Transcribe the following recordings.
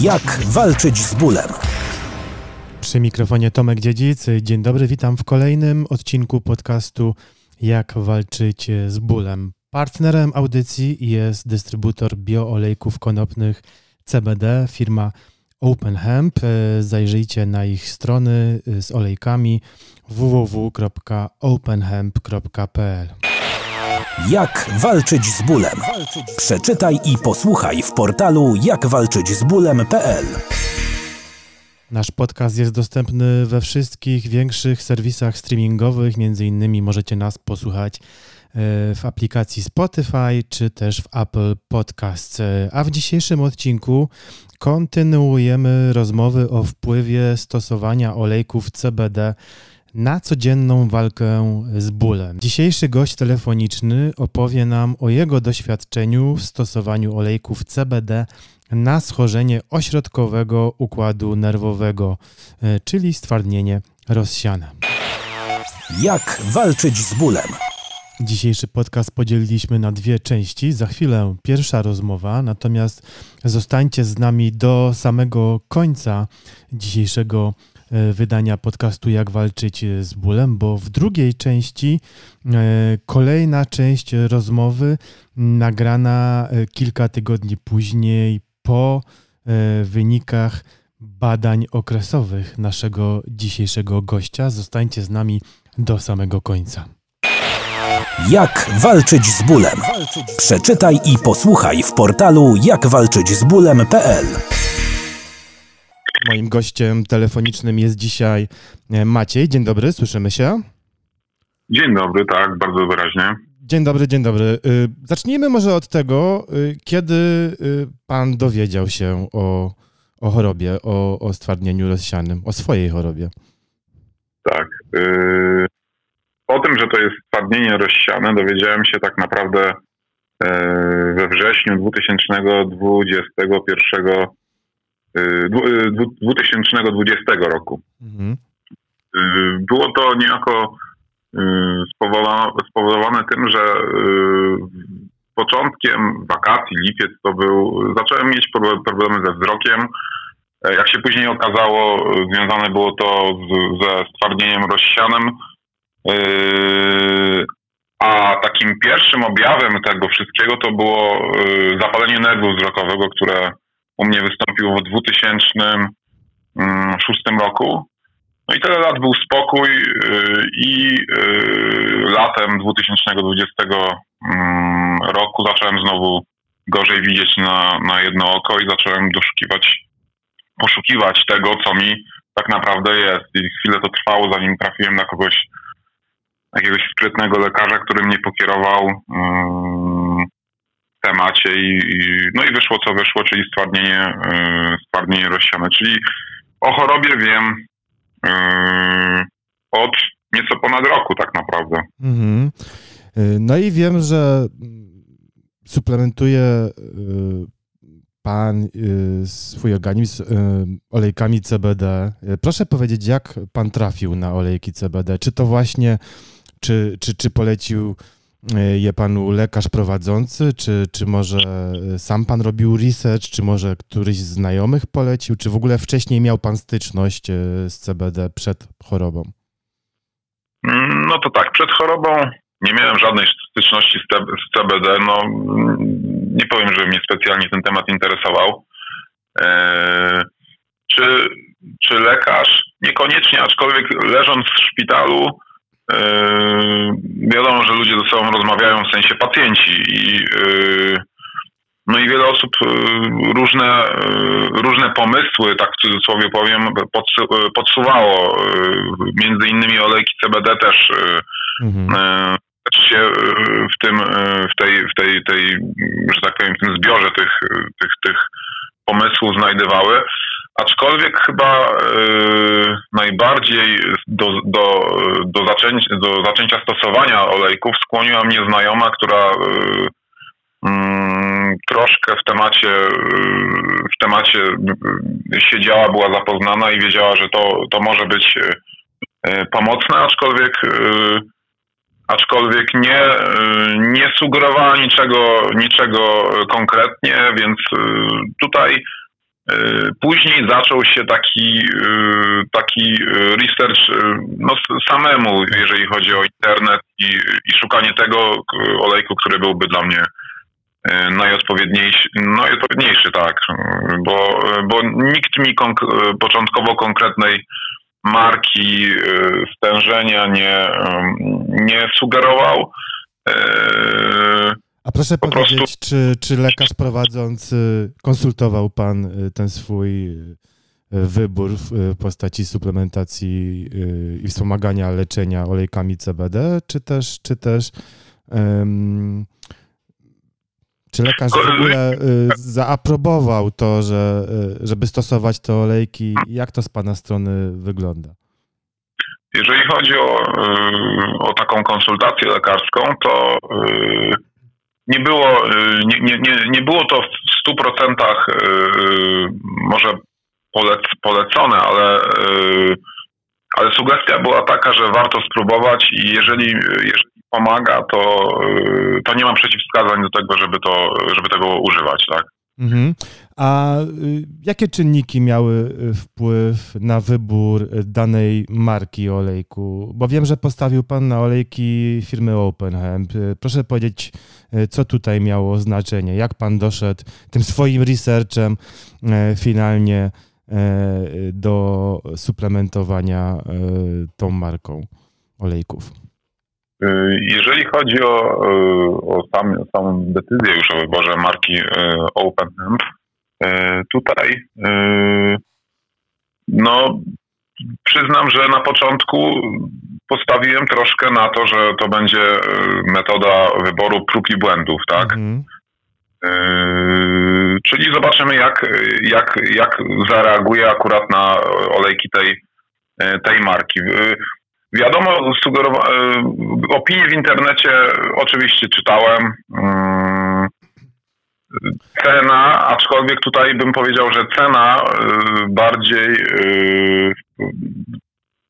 Jak walczyć z bólem? Przy mikrofonie Tomek Dziedzic. Dzień dobry, witam w kolejnym odcinku podcastu Jak walczyć z bólem. Partnerem audycji jest dystrybutor bioolejków konopnych CBD, firma Open Hemp. Zajrzyjcie na ich strony z olejkami www.openhemp.pl. Jak walczyć z bólem? Przeczytaj i posłuchaj w portalu jakwalczyćzbólem.pl. Nasz podcast jest dostępny we wszystkich większych serwisach streamingowych, między innymi możecie nas posłuchać e, w aplikacji Spotify czy też w Apple Podcasts. A w dzisiejszym odcinku kontynuujemy rozmowy o wpływie stosowania olejków CBD na codzienną walkę z bólem. Dzisiejszy gość telefoniczny opowie nam o jego doświadczeniu w stosowaniu olejków CBD na schorzenie ośrodkowego układu nerwowego, e, czyli stwardnienie rozsiane. Jak walczyć z bólem? Dzisiejszy podcast podzieliliśmy na dwie części. Za chwilę pierwsza rozmowa, natomiast zostańcie z nami do samego końca dzisiejszego E, wydania podcastu Jak walczyć z bólem, bo w drugiej części e, kolejna część rozmowy nagrana e, kilka tygodni później po wynikach badań okresowych naszego dzisiejszego gościa. Zostańcie z nami do samego końca. Jak walczyć z bólem? Przeczytaj i posłuchaj w portalu jakwalczyćzbólem.pl. Moim gościem telefonicznym jest dzisiaj e, Maciej. Dzień dobry, słyszymy się? Dzień dobry, tak, bardzo wyraźnie. Dzień dobry, dzień dobry. Y, zacznijmy może od tego, y, kiedy y, pan dowiedział się o, o chorobie, o, o stwardnieniu rozsianym, o swojej chorobie. Tak. O tym, że to jest stwardnienie rozsiane, dowiedziałem się tak naprawdę we wrześniu 2021 2020 roku. Mhm. Y, było to niejako y, spowodowane tym, że y, początkiem wakacji, lipiec to był, zacząłem mieć problemy ze wzrokiem. E, jak się później okazało, związane było to z, ze stwardnieniem rozsianym. A takim pierwszym objawem tego wszystkiego to było zapalenie nerwu wzrokowego, które u mnie wystąpił w 2006 mm, roku. No i tyle lat był spokój y, i y, latem 2020 mm, roku zacząłem znowu gorzej widzieć na, na jedno oko i zacząłem doszukiwać, poszukiwać tego, co mi tak naprawdę jest. I chwilę to trwało, zanim trafiłem na kogoś, jakiegoś sprytnego lekarza, który mnie pokierował yy, temacie i, i, no i wyszło co wyszło, czyli stwardnienie, yy, stwardnienie rozsiane. Czyli o chorobie wiem yy, od nieco ponad roku tak naprawdę. Mhm. Yy, no i wiem, że suplementuje yy, pan yy, swój organizm olejkami CBD. Proszę powiedzieć, jak pan trafił na olejki CBD? Czy to właśnie, czy, czy, czy polecił je panu lekarz prowadzący, czy, czy może e, sam pan robił research, czy może któryś z znajomych polecił, czy w ogóle wcześniej miał pan styczność e, z CBD przed chorobą? Mm, no to tak, przed chorobą nie miałem żadnej styczności z CBD. No, nie powiem, że mnie specjalnie ten temat interesował. Czy, czy lekarz? Niekoniecznie, aczkolwiek leżąc w szpitalu, wiadomo, że ludzie ze sobą rozmawiają w sensie pacjenci i yy, no i wiele osób yy, różne, różne pomysły, tak w cudzysłowie powiem, podsuwało. Między innymi olejki CBD też, mhm. się w tym, w tej, w tej, tej, że tak powiem, w tym zbiorze tych, tych, tych pomysłów znajdowały. Aczkolwiek chyba y, najbardziej do, do, do, zaczęcia, do zaczęcia stosowania olejków skłoniła mnie znajoma, która y, mm, troszkę w temacie, y, w temacie siedziała, była zapoznana i wiedziała, że to, to może być pomocne, aczkolwiek aczkolwiek nie, nie sugerowała niczego, niczego konkretnie, więc tutaj Później zaczął się taki, taki research no, samemu, jeżeli chodzi o internet i, i szukanie tego olejku, który byłby dla mnie najodpowiedniejszy, najodpowiedniejszy tak, bo, bo nikt mi konk- początkowo konkretnej marki stężenia nie, nie sugerował. A proszę po powiedzieć, prostu... czy, czy lekarz prowadzący konsultował pan y, ten swój y, wybór w postaci suplementacji y, i wspomagania leczenia olejkami CBD, czy też, czy też um, czy lekarz w ogóle zaaprobował to, że, żeby stosować te olejki? Jak to z Pana strony wygląda? Jeżeli chodzi o, o taką konsultację lekarską, to nie było, y, nie, nie, nie, było to w 100% y, może polec, polecone, ale, y, ale sugestia była taka, że warto spróbować i jeżeli, jeżeli pomaga, to, to nie mam przeciwwskazań do tego, żeby, to, żeby tego używać, tak? Mhm. A jakie czynniki miały wpływ na wybór danej marki olejku? Bo wiem, że postawił Pan na olejki firmy OpenHemp. Proszę powiedzieć, co tutaj miało znaczenie? Jak Pan doszedł tym swoim researchem finalnie do suplementowania tą marką olejków? Jeżeli chodzi o, o sam, samą decyzję już o wyborze marki OpenHemp, tutaj no przyznam, że na początku postawiłem troszkę na to, że to będzie metoda wyboru prób i błędów, tak? Mhm. czyli zobaczymy, jak, jak, jak zareaguje akurat na olejki tej, tej marki. Wiadomo, e, opinie w internecie oczywiście czytałem. Mm, cena, aczkolwiek tutaj bym powiedział, że cena e, bardziej e,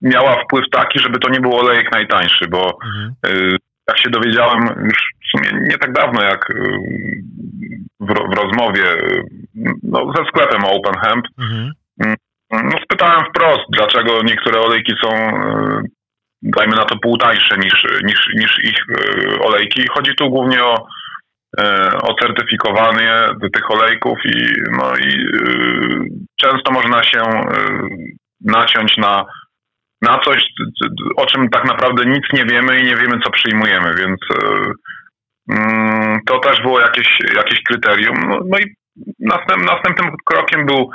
miała wpływ taki, żeby to nie był olejek najtańszy, bo mhm. jak się dowiedziałem już w sumie nie tak dawno, jak w, w rozmowie no, ze sklepem Open Hemp, mhm. Mm, no, spytałem wprost, dlaczego niektóre olejki są dajmy na to pół tańsze niż, niż, niż ich e, olejki. Chodzi tu głównie o, e, o certyfikowanie tych olejków i, no i e, często można się naciąć na, na coś, o czym tak naprawdę nic nie wiemy i nie wiemy, co przyjmujemy, więc mm, to też było jakieś, jakieś kryterium. No, no i następ, następnym krokiem był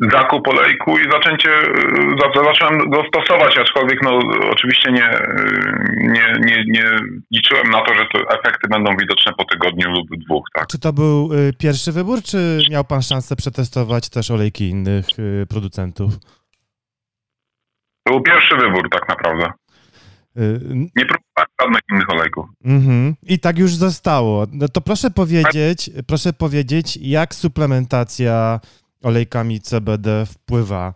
zakup olejku i zaczęcie, zacząłem go stosować, aczkolwiek no, oczywiście nie, nie, nie, nie liczyłem na to, że te efekty będą widoczne po tygodniu lub dwóch. Tak. Czy to był y, pierwszy wybór, czy miał Pan szansę przetestować też olejki innych y, producentów? To był pierwszy wybór tak naprawdę. Y, nie próbowałem żadnych innych olejków. Mm-hmm. I tak już zostało. No to proszę powiedzieć, proszę powiedzieć, jak suplementacja olejkami CBD wpływa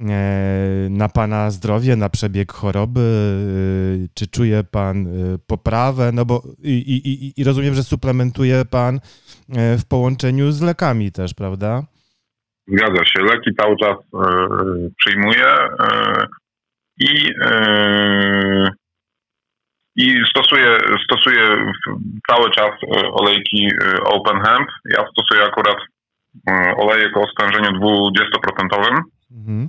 e, na Pana zdrowie, na przebieg choroby? E, czy czuje Pan e, poprawę? No bo i, i, i rozumiem, że suplementuje Pan w połączeniu z lekami też, prawda? Zgadza się. Leki cały czas przyjmuję i, i stosuję, stosuję cały czas olejki Open Hemp. Ja stosuję akurat olejek o stężeniu 20%. Mhm.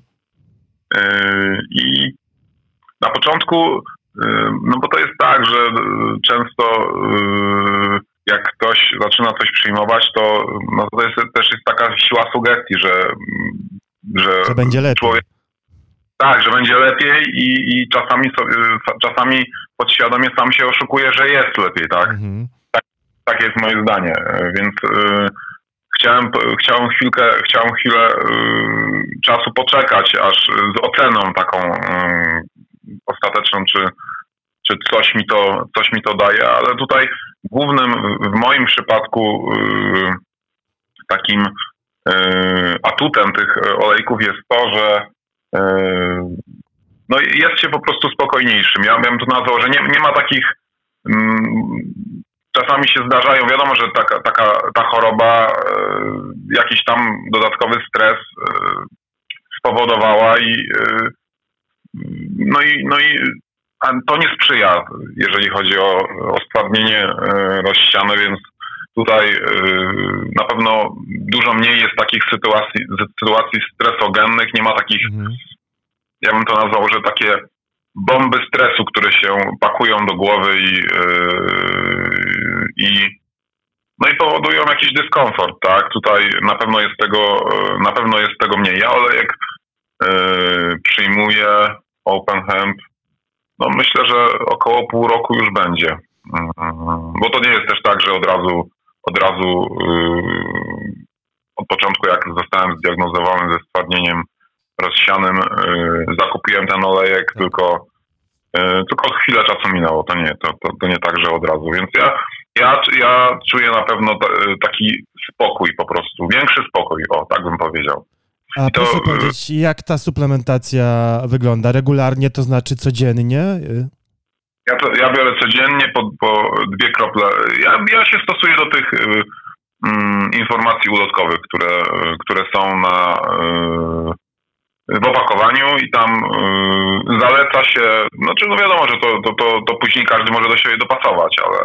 E, I na początku, e, no bo to jest tak, że często jak ktoś zaczyna coś przyjmować, to, no to jest, też jest taka siła sugestii, że, że, że będzie lepiej. Człowiek, tak, że będzie lepiej i, i czasami, czasami podświadomie sam się oszukuje, że jest lepiej, tak? Mhm. tak? Tak jest moje zdanie, więc chciałem, chciałem, chwilkę, chciałem chwilę y, czasu poczekać, aż z oceną taką y, ostateczną, czy, czy coś, mi to, coś mi to daje, ale tutaj głównym w moim przypadku y, takim atutem tych olejków jest to, że no jest się po prostu spokojniejszym. Ja bym to nazwał, że nie, nie ma takich mm, czasami się zdarzają, wiadomo, że taka, taka ta choroba e, jakiś tam dodatkowy stres e, spowodowała i e, no i, no i to nie sprzyja, jeżeli chodzi o, o stwardnienie rozsiane, więc tutaj na pewno dużo mniej jest takich sytuacji, sytuacji stresogennych, nie ma takich, mhm. ja bym to nazwał, że takie bomby stresu, które się pakują do głowy i, yy, i no i powodują jakiś dyskomfort, tak? Tutaj na pewno jest tego, na pewno jest tego mniej. Ja olejek yy, przyjmuję Open Hemp, no myślę, że około pół roku już będzie. Yy, bo to nie jest też tak, że od razu, od razu yy, od początku jak zostałem zdiagnozowany ze stwardnieniem rozsianym, zakupiłem ten olejek, tylko, tylko chwilę czasu minęło. To nie, to, to, to, nie tak, że od razu. Więc ja, ja, ja czuję na pewno taki spokój po prostu, większy spokój, o, tak bym powiedział. A to, proszę powiedzieć, jak ta suplementacja wygląda? Regularnie, to znaczy codziennie? Ja, to, ja biorę codziennie po, po dwie krople. Ja, ja się stosuję do tych y, mm, informacji ulotkowych, które, które są na, w opakowaniu i tam yy, zaleca się, znaczy no wiadomo, że to, to, to, to później każdy może do siebie dopasować, ale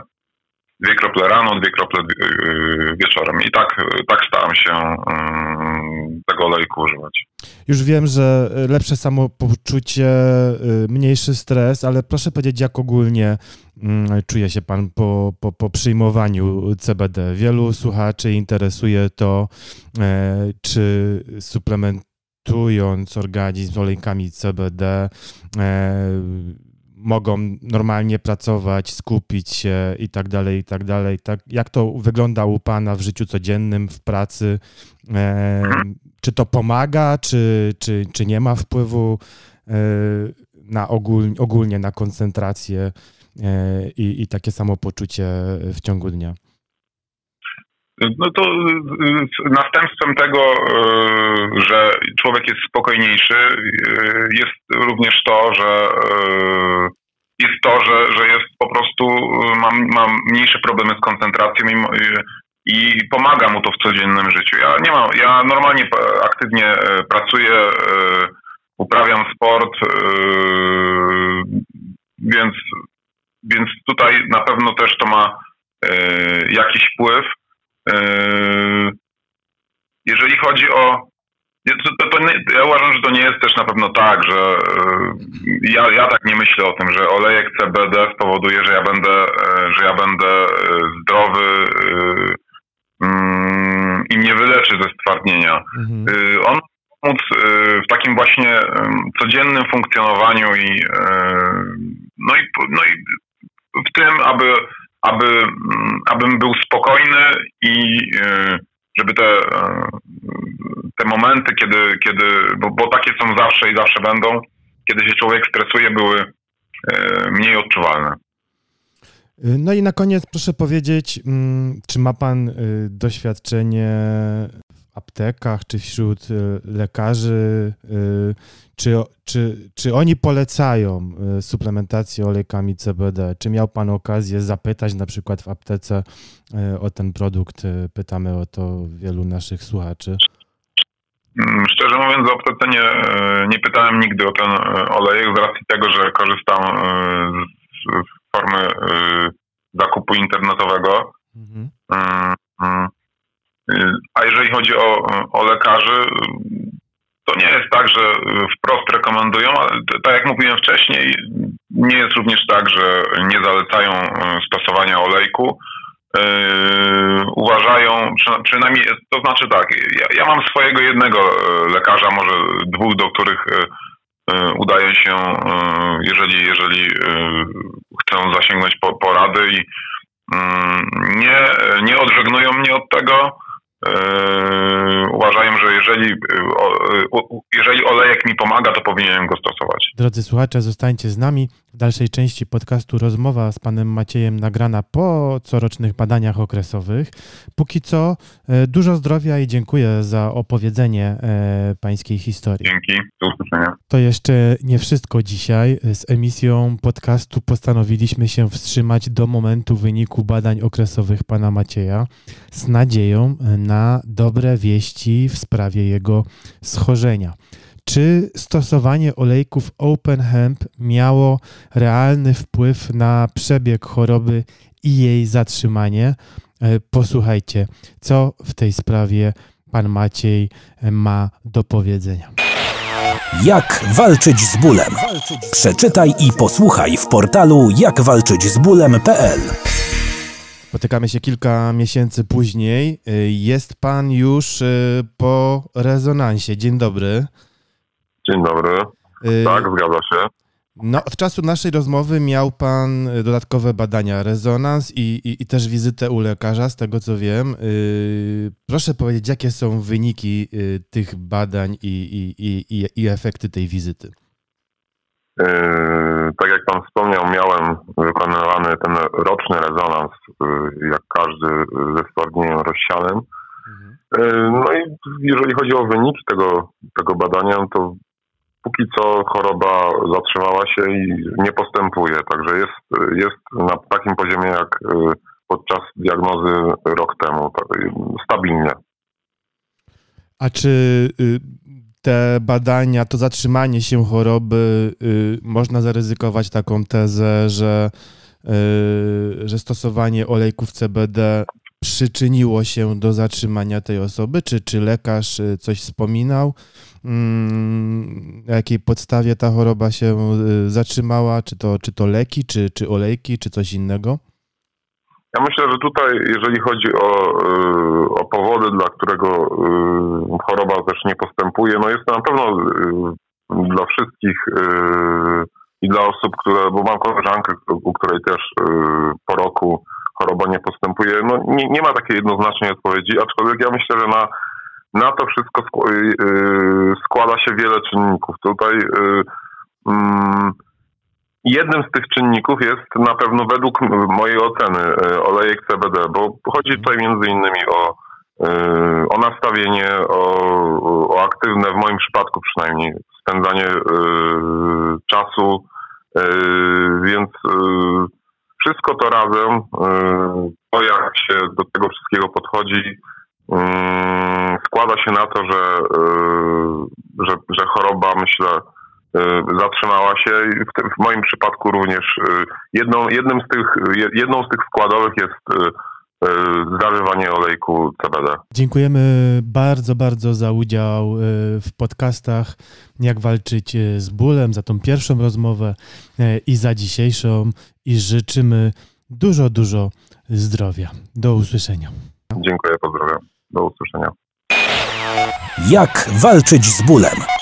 dwie krople rano, dwie krople yy, wieczorem. I tak, tak staram się yy, tego olejku używać. Już wiem, że lepsze samopoczucie, mniejszy stres, ale proszę powiedzieć, jak ogólnie mm, czuje się Pan po, po, po przyjmowaniu CBD? Wielu słuchaczy interesuje to, e, czy suplement tretując organizm olejkami CBD, e, mogą normalnie pracować, skupić się i tak dalej, i tak dalej. Tak, jak to wygląda u Pana w życiu codziennym, w pracy? E, czy to pomaga, czy, czy, czy nie ma wpływu e, na ogól, ogólnie na koncentrację e, i, i takie samopoczucie w ciągu dnia? No to y, następstwem tego, y, że człowiek jest spokojniejszy, jest również to, że jest to, że, że jest po prostu, mam, mam mniejsze problemy z koncentracją i, i pomaga mu to w codziennym życiu. Ja nie mam, ja normalnie aktywnie pracuję, uprawiam sport, więc, więc tutaj na pewno też to ma jakiś wpływ. Jeżeli chodzi o. To, to nie, ja uważam, że to nie jest też na pewno tak, że yy, ja, ja tak nie myślę o tym, że olejek CBD spowoduje, że ja będę, yy, że ja będę zdrowy mm, i mnie wyleczy ze stwardnienia. Mhm. On pomóc w takim właśnie codziennym funkcjonowaniu i no i, no i w tym, aby aby, mm, abym był spokojny i żeby te, e, te momenty, kiedy, kiedy bo, bo takie są zawsze i zawsze będą, kiedy się człowiek stresuje, były e, mniej odczuwalne. No i na koniec proszę powiedzieć, mm, czy ma Pan doświadczenie aptekach czy wśród lekarzy, czy, czy, czy oni polecają y, suplementację olejkami CBD? Czy miał Pan okazję zapytać na przykład w aptece o ten produkt? Pytamy o to wielu naszych słuchaczy. Mm, szczerze mówiąc, w aptece nie, nie pytałem nigdy o ten olejek z racji tego, że korzystam z formy zakupu internetowego. Mhm. Mm, mm. A jeżeli chodzi o, o lekarzy, to nie jest tak, że wprost rekomendują, ale tak jak mówiłem wcześniej, nie jest również tak, że nie zalecają e, stosowania olejku. Yy, uważają, przynajmniej to znaczy tak, ja, ja, mam swojego jednego e, lekarza, może dwóch, do których udaje się, jeżeli, jeżeli chcą zasięgnąć po, porady i mm, nie, nie odżegnują mnie od tego. Uważają, że jeżeli, jeżeli olejek mi pomaga, to powinienem go stosować. Drodzy słuchacze, zostańcie z nami. W dalszej części podcastu rozmowa z panem Maciejem nagrana po corocznych badaniach okresowych. Póki co e, dużo zdrowia i dziękuję za opowiedzenie e, pańskiej historii. Dzięki, do usłyszenia. To jeszcze nie wszystko dzisiaj. Z emisją podcastu postanowiliśmy się wstrzymać do momentu wyniku badań okresowych pana Macieja z nadzieją na dobre wieści w sprawie jego schorzenia. Czy stosowanie olejków Open Hemp miało realny wpływ na przebieg choroby i jej zatrzymanie? E, posłuchajcie, co w tej sprawie pan Maciej ma do powiedzenia. Jak walczyć z bólem? Przeczytaj i posłuchaj w portalu jakwalczyćzbólem.pl. Spotykamy się kilka miesięcy później. Jest pan już e, po rezonansie. Dzień dobry. Dzień dobry. Y, tak, zgadza się. No, od czasu naszej rozmowy miał pan y, dodatkowe badania, rezonans i, i, i też wizytę u lekarza, z tego co wiem. Proszę powiedzieć, jakie są wyniki tych badań i, i, efekty tej wizyty? Tak jak pan wspomniał, miałem wykonywany ten roczny rezonans, yy, jak każdy ze stwardnieniem rozsianym. Mhm. Yy, no i jeżeli chodzi o wyniki tego, tego badania, to póki co choroba zatrzymała się i nie postępuje, także jest, jest na takim poziomie jak y, podczas diagnozy rok temu, stabilnie. A czy y, te badania, to zatrzymanie się choroby, y, można zaryzykować taką tezę, że, że stosowanie olejków CBD przyczyniło się do zatrzymania tej osoby? Czy, czy lekarz coś wspominał? Mm, na jakiej podstawie ta choroba się y, zatrzymała? Czy to, czy to leki, czy, czy olejki, czy coś innego? Ja myślę, że tutaj, jeżeli chodzi o, y, o powody, dla którego y, choroba też nie postępuje, no jest to na pewno dla wszystkich i dla osób, które, bo mam koleżankę, u której też po roku choroba nie postępuje, no nie, nie ma takiej jednoznacznej odpowiedzi, aczkolwiek ja myślę, że na na to wszystko y, y, składa się wiele czynników. Tutaj y, mm, jednym z tych czynników jest na pewno według mojej oceny olejek CBD, bo chodzi tutaj między innymi o, o nastawienie, o, o aktywne, w moim przypadku przynajmniej, spędzanie czasu, więc wszystko to razem, to jak się do tego wszystkiego podchodzi, składa się na to, że, y, że, że choroba, myślę, y, zatrzymała się i w, w, moim przypadku również y, jedną, jednym z tych, jedną z tych składowych jest zażywanie olejku CBD. Dziękujemy bardzo, bardzo za udział w podcastach Jak walczyć z bólem, za tą pierwszą rozmowę i za dzisiejszą i życzymy dużo, dużo zdrowia. Do usłyszenia. Dziękuję, pozdrawiam. Do usłyszenia. Jak walczyć z bólem?